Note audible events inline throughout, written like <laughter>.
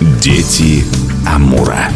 Дети Амура.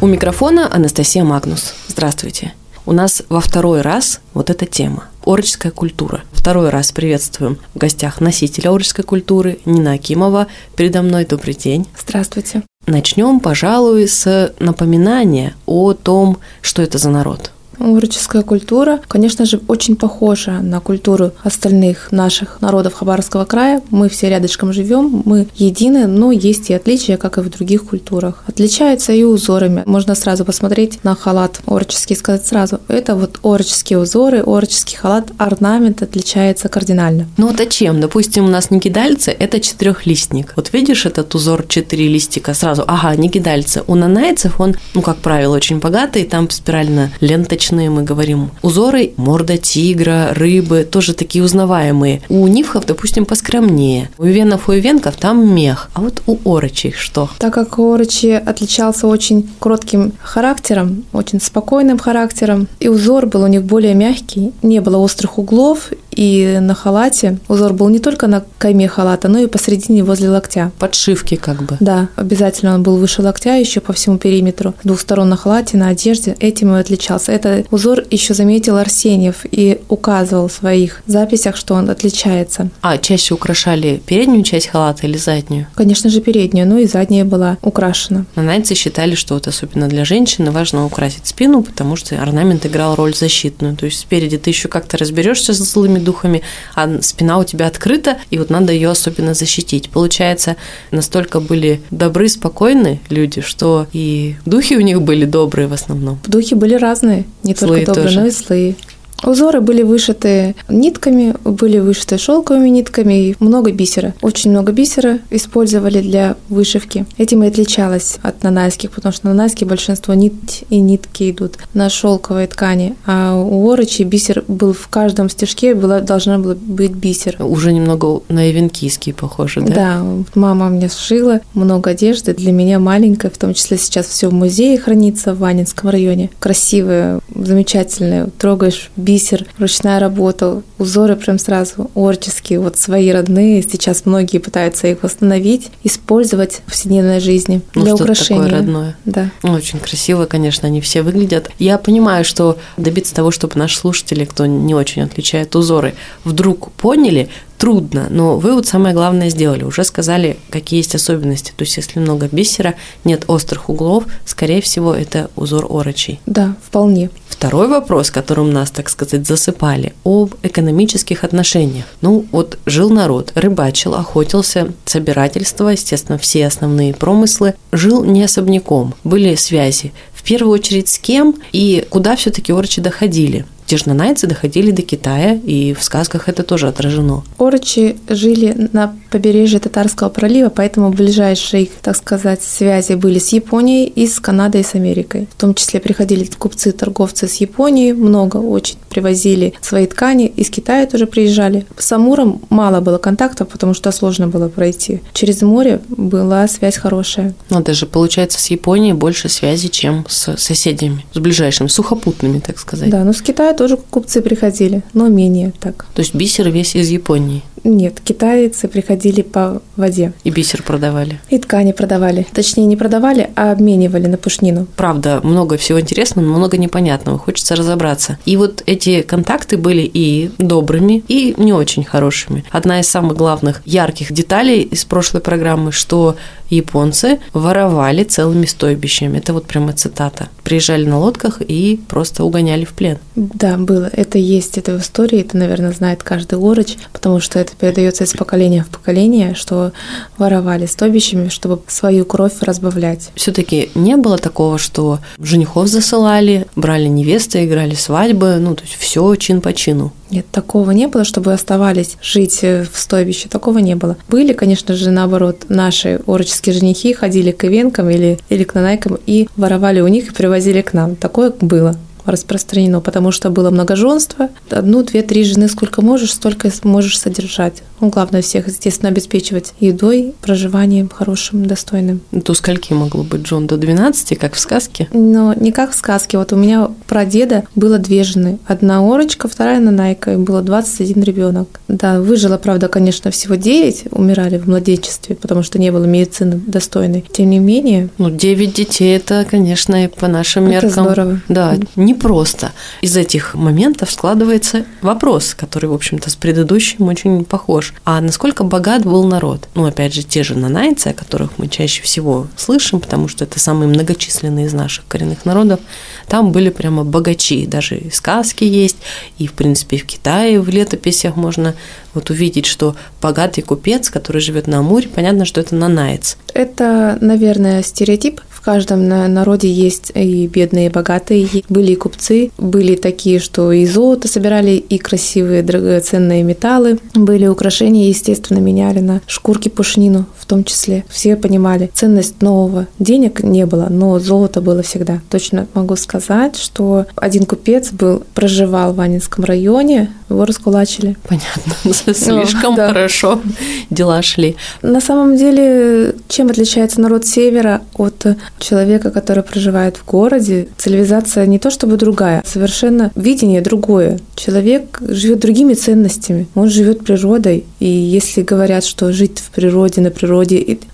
У микрофона Анастасия Магнус. Здравствуйте. У нас во второй раз вот эта тема – орочская культура. Второй раз приветствуем в гостях носителя орочской культуры Нина Акимова. Передо мной добрый день. Здравствуйте. Начнем, пожалуй, с напоминания о том, что это за народ – Уроческая культура, конечно же, очень похожа на культуру остальных наших народов Хабаровского края. Мы все рядышком живем, мы едины, но есть и отличия, как и в других культурах. Отличаются и узорами. Можно сразу посмотреть на халат ороческий и сказать сразу, это вот ороческие узоры, ороческий халат, орнамент отличается кардинально. Ну вот а чем? Допустим, у нас никидальцы – это четырехлистник. Вот видишь этот узор четыре листика сразу, ага, никидальцы. У нанайцев он, ну, как правило, очень богатый, там спирально ленточный обычные, мы говорим, узоры морда тигра, рыбы, тоже такие узнаваемые. У нивхов, допустим, поскромнее. У венов и венков там мех. А вот у орочей что? Так как орочи отличался очень кротким характером, очень спокойным характером, и узор был у них более мягкий, не было острых углов, и на халате узор был не только на кайме халата, но и посередине возле локтя. Подшивки как бы. Да, обязательно он был выше локтя еще по всему периметру. Двух сторон на халате, на одежде. Этим и отличался. Это узор еще заметил Арсеньев и указывал в своих записях, что он отличается. А чаще украшали переднюю часть халата или заднюю? Конечно же, переднюю, но и задняя была украшена. Нанайцы считали, что вот особенно для женщины важно украсить спину, потому что орнамент играл роль защитную. То есть спереди ты еще как-то разберешься с злыми духами, а спина у тебя открыта, и вот надо ее особенно защитить. Получается, настолько были добры, спокойны люди, что и духи у них были добрые в основном. Духи были разные, не злые только добрые, тоже. но и злые. Узоры были вышиты нитками, были вышиты шелковыми нитками и много бисера. Очень много бисера использовали для вышивки. Этим и отличалось от нанайских, потому что на нанайские большинство нить и нитки идут на шелковой ткани, а у орочи бисер был в каждом стежке, была, должна была быть бисер. Уже немного на ивенкийский похоже, да? Да, мама мне сшила много одежды, для меня маленькая, в том числе сейчас все в музее хранится в Ванинском районе. Красивые, замечательные, трогаешь бисер бисер, ручная работа, узоры прям сразу орческие, вот свои родные. Сейчас многие пытаются их восстановить, использовать в повседневной жизни ну, для что украшения. такое родное. Да. Очень красиво, конечно, они все выглядят. Я понимаю, что добиться того, чтобы наши слушатели, кто не очень отличает узоры, вдруг поняли, трудно, но вы вот самое главное сделали, уже сказали, какие есть особенности. То есть, если много бисера, нет острых углов, скорее всего, это узор орочий. Да, вполне. Второй вопрос, которым нас, так сказать, засыпали, об экономических отношениях. Ну, вот жил народ, рыбачил, охотился, собирательство, естественно, все основные промыслы, жил не особняком, были связи. В первую очередь с кем и куда все-таки орчи доходили? Те же нанайцы доходили до Китая, и в сказках это тоже отражено. Орочи жили на побережье Татарского пролива, поэтому ближайшие, так сказать, связи были с Японией и с Канадой и с Америкой. В том числе приходили купцы, торговцы с Японии, много очень привозили свои ткани, из Китая тоже приезжали. С Амуром мало было контактов, потому что сложно было пройти. Через море была связь хорошая. Ну, даже получается с Японией больше связи, чем с соседями, с ближайшими, сухопутными, так сказать. Да, но с Китая тоже купцы приходили, но менее так. То есть бисер весь из Японии. Нет, китайцы приходили по воде. И бисер продавали. И ткани продавали. Точнее, не продавали, а обменивали на пушнину. Правда, много всего интересного, но много непонятного. Хочется разобраться. И вот эти контакты были и добрыми, и не очень хорошими. Одна из самых главных ярких деталей из прошлой программы, что японцы воровали целыми стойбищами. Это вот прямо цитата. Приезжали на лодках и просто угоняли в плен. Да, было. Это есть, это в истории, это, наверное, знает каждый ороч, потому что это передается из поколения в поколение, что воровали стойбищами, чтобы свою кровь разбавлять. Все-таки не было такого, что женихов засылали, брали невесты, играли свадьбы, ну, то есть все чин по чину. Нет, такого не было, чтобы оставались жить э, в стойбище. Такого не было. Были, конечно же, наоборот, наши ороческие женихи ходили к ивенкам или, или к нанайкам и воровали у них и привозили к нам. Такое было. Распространено, потому что было многоженство. Одну, две, три жены сколько можешь, столько можешь содержать. Ну, главное всех, естественно, обеспечивать едой, проживанием хорошим, достойным. То скольки могло быть жен? До 12, как в сказке? Но не как в сказке. Вот у меня про деда было две жены. Одна Орочка, вторая Нанайка. И было 21 ребенок. Да, выжило, правда, конечно, всего 9 умирали в младенчестве, потому что не было медицины достойной. Тем не менее... Ну, 9 детей – это, конечно, и по нашим это меркам... здорово. Да, непросто. Из этих моментов складывается вопрос, который, в общем-то, с предыдущим очень похож. А насколько богат был народ? Ну, опять же, те же нанайцы, о которых мы чаще всего слышим, потому что это самые многочисленные из наших коренных народов, там были прямо богачи. Даже и сказки есть, и, в принципе, в Китае в летописях можно вот увидеть, что богатый купец, который живет на Амуре, понятно, что это нанаец. Это, наверное, стереотип, в каждом народе есть и бедные, и богатые. Были купцы, были такие, что и золото собирали, и красивые драгоценные металлы. Были украшения, естественно, меняли на шкурки пушнину в том числе. Все понимали, ценность нового денег не было, но золото было всегда. Точно могу сказать, что один купец был, проживал в Анинском районе, его раскулачили. Понятно, <laughs> <laughs> слишком да. хорошо дела шли. На самом деле, чем отличается народ севера от человека, который проживает в городе, цивилизация не то чтобы другая, совершенно видение другое. Человек живет другими ценностями, он живет природой. И если говорят, что жить в природе, на природе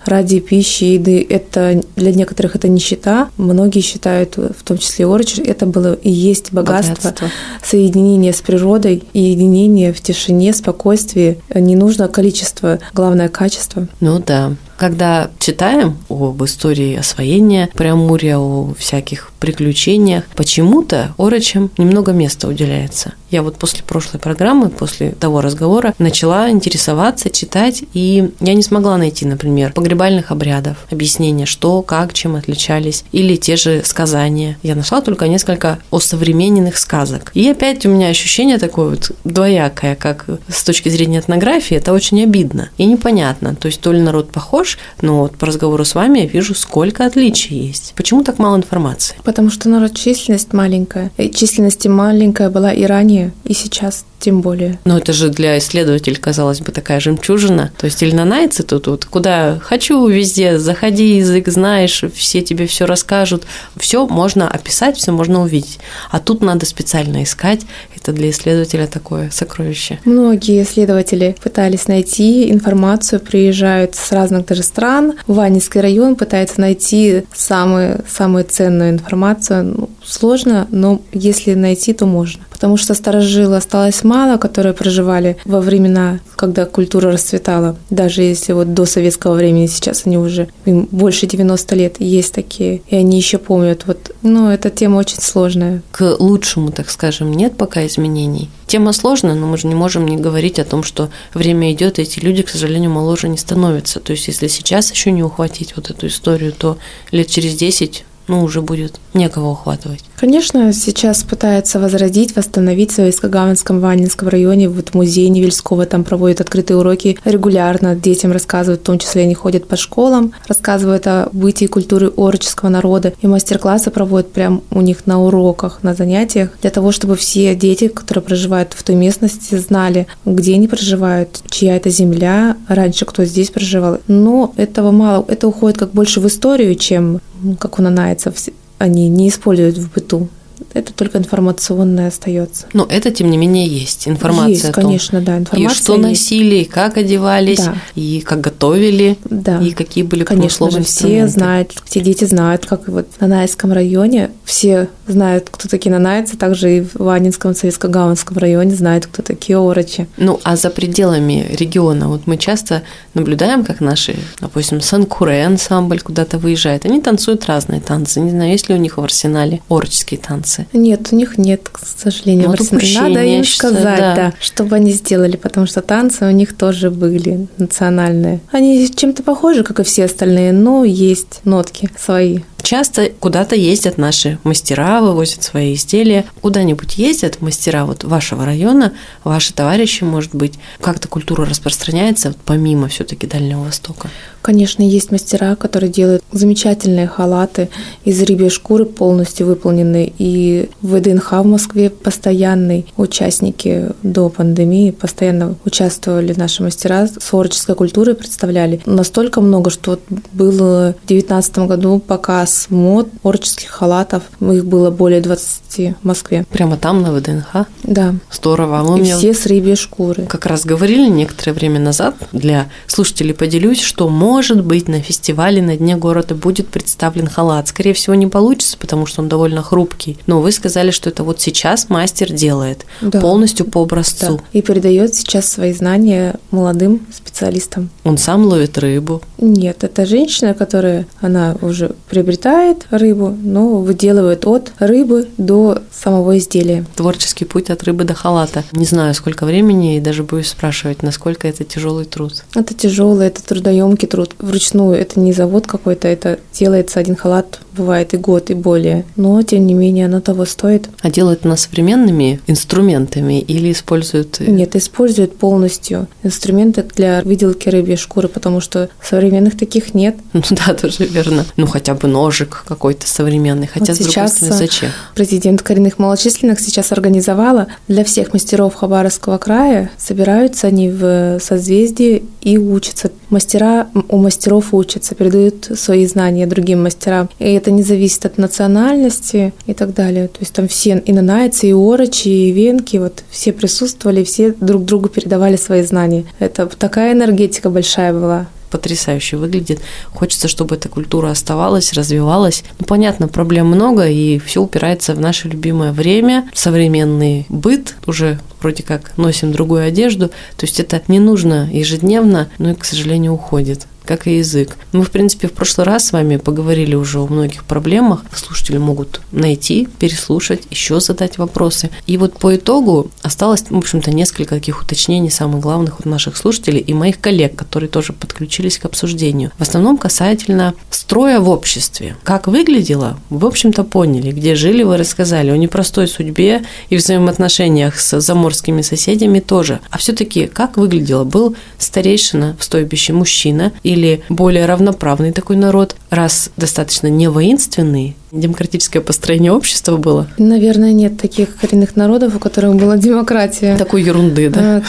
ради пищи, еды, это для некоторых это нищета, многие считают, в том числе Орыч, это было и есть богатство, Богатство. соединение с природой и единение в тишине, спокойствии. Не нужно количество, главное качество. Ну да. Когда читаем об истории освоения Преамурья, о всяких приключениях, почему-то орочам немного места уделяется. Я вот после прошлой программы, после того разговора, начала интересоваться, читать, и я не смогла найти, например, погребальных обрядов, объяснения, что, как, чем отличались, или те же сказания. Я нашла только несколько осовремененных сказок. И опять у меня ощущение такое вот двоякое, как с точки зрения этнографии, это очень обидно и непонятно. То есть то ли народ похож, но вот по разговору с вами я вижу, сколько отличий есть. Почему так мало информации? Потому что народ численность маленькая. И численность маленькая была и ранее, и сейчас тем более. Но это же для исследователей, казалось бы, такая жемчужина. То есть ильнонайцы тут вот куда хочу везде, заходи, язык знаешь, все тебе все расскажут. Все можно описать, все можно увидеть. А тут надо специально искать. Это для исследователя такое сокровище. Многие исследователи пытались найти информацию, приезжают с разных даже стран. В Анинский район пытаются найти самую, самую ценную информацию. Ну, сложно, но если найти, то можно. Потому что старожилы осталось мало, которые проживали во времена, когда культура расцветала. Даже если вот до советского времени, сейчас они уже им больше 90 лет, есть такие, и они еще помнят. Вот, ну, эта тема очень сложная. К лучшему, так скажем, нет пока изменений. Тема сложная, но мы же не можем не говорить о том, что время идет, и эти люди, к сожалению, моложе не становятся. То есть, если сейчас еще не ухватить вот эту историю, то лет через 10 ну, уже будет некого ухватывать. Конечно, сейчас пытаются возродить, восстановить в Искогаванском, Ванинском районе, вот музей Невельского, там проводят открытые уроки регулярно, детям рассказывают, в том числе они ходят по школам, рассказывают о бытии культуры ороческого народа, и мастер-классы проводят прям у них на уроках, на занятиях, для того, чтобы все дети, которые проживают в той местности, знали, где они проживают, чья это земля, раньше кто здесь проживал. Но этого мало, это уходит как больше в историю, чем как у нанайцев, они не используют в быту. Это только информационное остается. Но это, тем не менее, есть информация. Есть, том, конечно, да, информация. И что есть. носили, и как одевались, Да. и как готовили, Да. и какие были Конечно же, все знают, все дети знают, как и вот в Нанайском районе все знают, кто такие нанайцы, также и в Ванинском, Советско-Гаванском районе знают, кто такие орочи. Ну, а за пределами региона, вот мы часто наблюдаем, как наши, допустим, Санкуре ансамбль куда-то выезжает. Они танцуют разные танцы. Не знаю, есть ли у них в арсенале орческие танцы. Нет, у них нет, к сожалению. Вот в арсенале. Надо им считаю, сказать, да. да. чтобы они сделали, потому что танцы у них тоже были национальные. Они чем-то похожи, как и все остальные, но есть нотки свои. Часто куда-то ездят наши мастера, вывозят свои изделия. Куда-нибудь ездят мастера вот вашего района, ваши товарищи, может быть, как-то культура распространяется помимо все-таки Дальнего Востока? Конечно, есть мастера, которые делают замечательные халаты из рыбьей шкуры, полностью выполненные. И в ВДНХ в Москве постоянные участники до пандемии, постоянно участвовали наши мастера, сороческой культуры представляли. Настолько много, что был в 2019 году показ мод орческих халатов. Их было более 20 в Москве. Прямо там, на ВДНХ? Да. Здорово. Мы и меня... все с рыбьей шкуры. Как раз говорили некоторое время назад, для слушателей поделюсь, что может быть на фестивале на дне города будет представлен халат. Скорее всего, не получится, потому что он довольно хрупкий. Но вы сказали, что это вот сейчас мастер делает да. полностью по образцу. Да. И передает сейчас свои знания молодым специалистам. Он сам ловит рыбу? Нет, это женщина, которая, она уже приобретает рыбу, но выделывает от рыбы до самого изделия. Творческий путь от рыбы до халата. Не знаю, сколько времени, и даже боюсь спрашивать, насколько это тяжелый труд. Это тяжелый, это трудоемкий труд вручную. Это не завод какой-то, это делается один халат, бывает и год, и более. Но, тем не менее, оно того стоит. А делают она современными инструментами или используют... Нет, используют полностью инструменты для выделки рыбьей шкуры, потому что современных таких нет. <laughs> Ну да, тоже верно. Ну хотя бы ножик какой-то современный. Хотя, вот сейчас стороны, зачем? Президент коренных малочисленных сейчас организовала для всех мастеров Хабаровского края. Собираются они в созвездии и учатся. Мастера у мастеров учатся, передают свои знания другим мастерам. И это не зависит от национальности и так далее. То есть там все и нанайцы, и орочи, и венки, вот все присутствовали, все друг другу передавали свои знания. Это такая энергетика большая была потрясающе выглядит. Хочется, чтобы эта культура оставалась, развивалась. Ну, понятно, проблем много, и все упирается в наше любимое время, современный быт, уже вроде как носим другую одежду, то есть это не нужно ежедневно, но и, к сожалению, уходит как и язык. Мы, в принципе, в прошлый раз с вами поговорили уже о многих проблемах. Слушатели могут найти, переслушать, еще задать вопросы. И вот по итогу осталось, в общем-то, несколько таких уточнений, самых главных у наших слушателей и моих коллег, которые тоже подключились к обсуждению. В основном касательно строя в обществе. Как выглядело, в общем-то, поняли. Где жили, вы рассказали. О непростой судьбе и взаимоотношениях с заморскими соседями тоже. А все-таки как выглядело? Был старейшина в стойбище мужчина или или более равноправный такой народ, раз достаточно не воинственный, демократическое построение общества было? Наверное, нет таких коренных народов, у которых была демократия. Такой ерунды, да?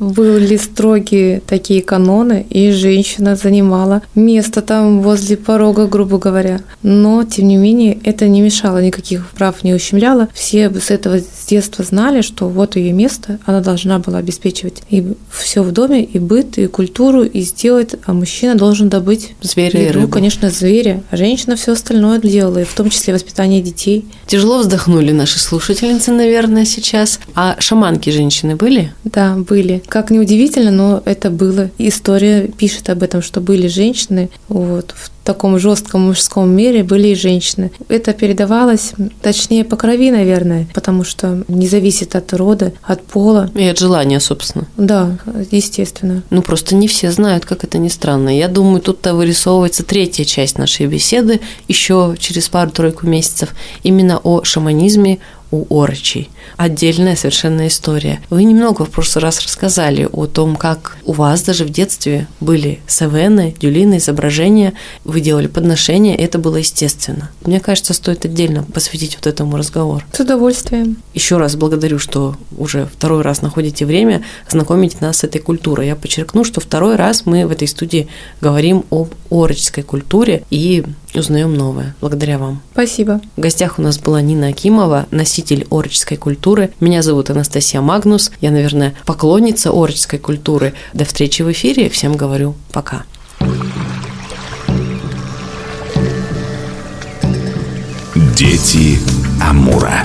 Были строгие такие каноны, и женщина занимала место там возле порога, грубо говоря. Но, тем не менее, это не мешало, никаких прав не ущемляло. Все с этого с детства знали, что вот ее место, она должна была обеспечивать и все в доме, и быт, и культуру, и сделать, а мужчина должен добыть зверя еду, и рыбу. конечно, зверя, а женщина все остальное делала делала, в том числе воспитание детей. Тяжело вздохнули наши слушательницы, наверное, сейчас. А шаманки женщины были? Да, были. Как неудивительно, но это было. История пишет об этом, что были женщины вот, в таком жестком мужском мире были и женщины. Это передавалось, точнее, по крови, наверное, потому что не зависит от рода, от пола. И от желания, собственно. Да, естественно. Ну, просто не все знают, как это ни странно. Я думаю, тут-то вырисовывается третья часть нашей беседы еще через пару-тройку месяцев именно о шаманизме, у орочей. Отдельная совершенно история. Вы немного в прошлый раз рассказали о том, как у вас даже в детстве были савены, дюлины, изображения, вы делали подношения, и это было естественно. Мне кажется, стоит отдельно посвятить вот этому разговор. С удовольствием. Еще раз благодарю, что уже второй раз находите время знакомить нас с этой культурой. Я подчеркну, что второй раз мы в этой студии говорим об ороческой культуре и узнаем новое. Благодаря вам. Спасибо. В гостях у нас была Нина Акимова, носитель ороческой культуры. Меня зовут Анастасия Магнус. Я, наверное, поклонница ороческой культуры. До встречи в эфире. Всем говорю пока. Дети Амура.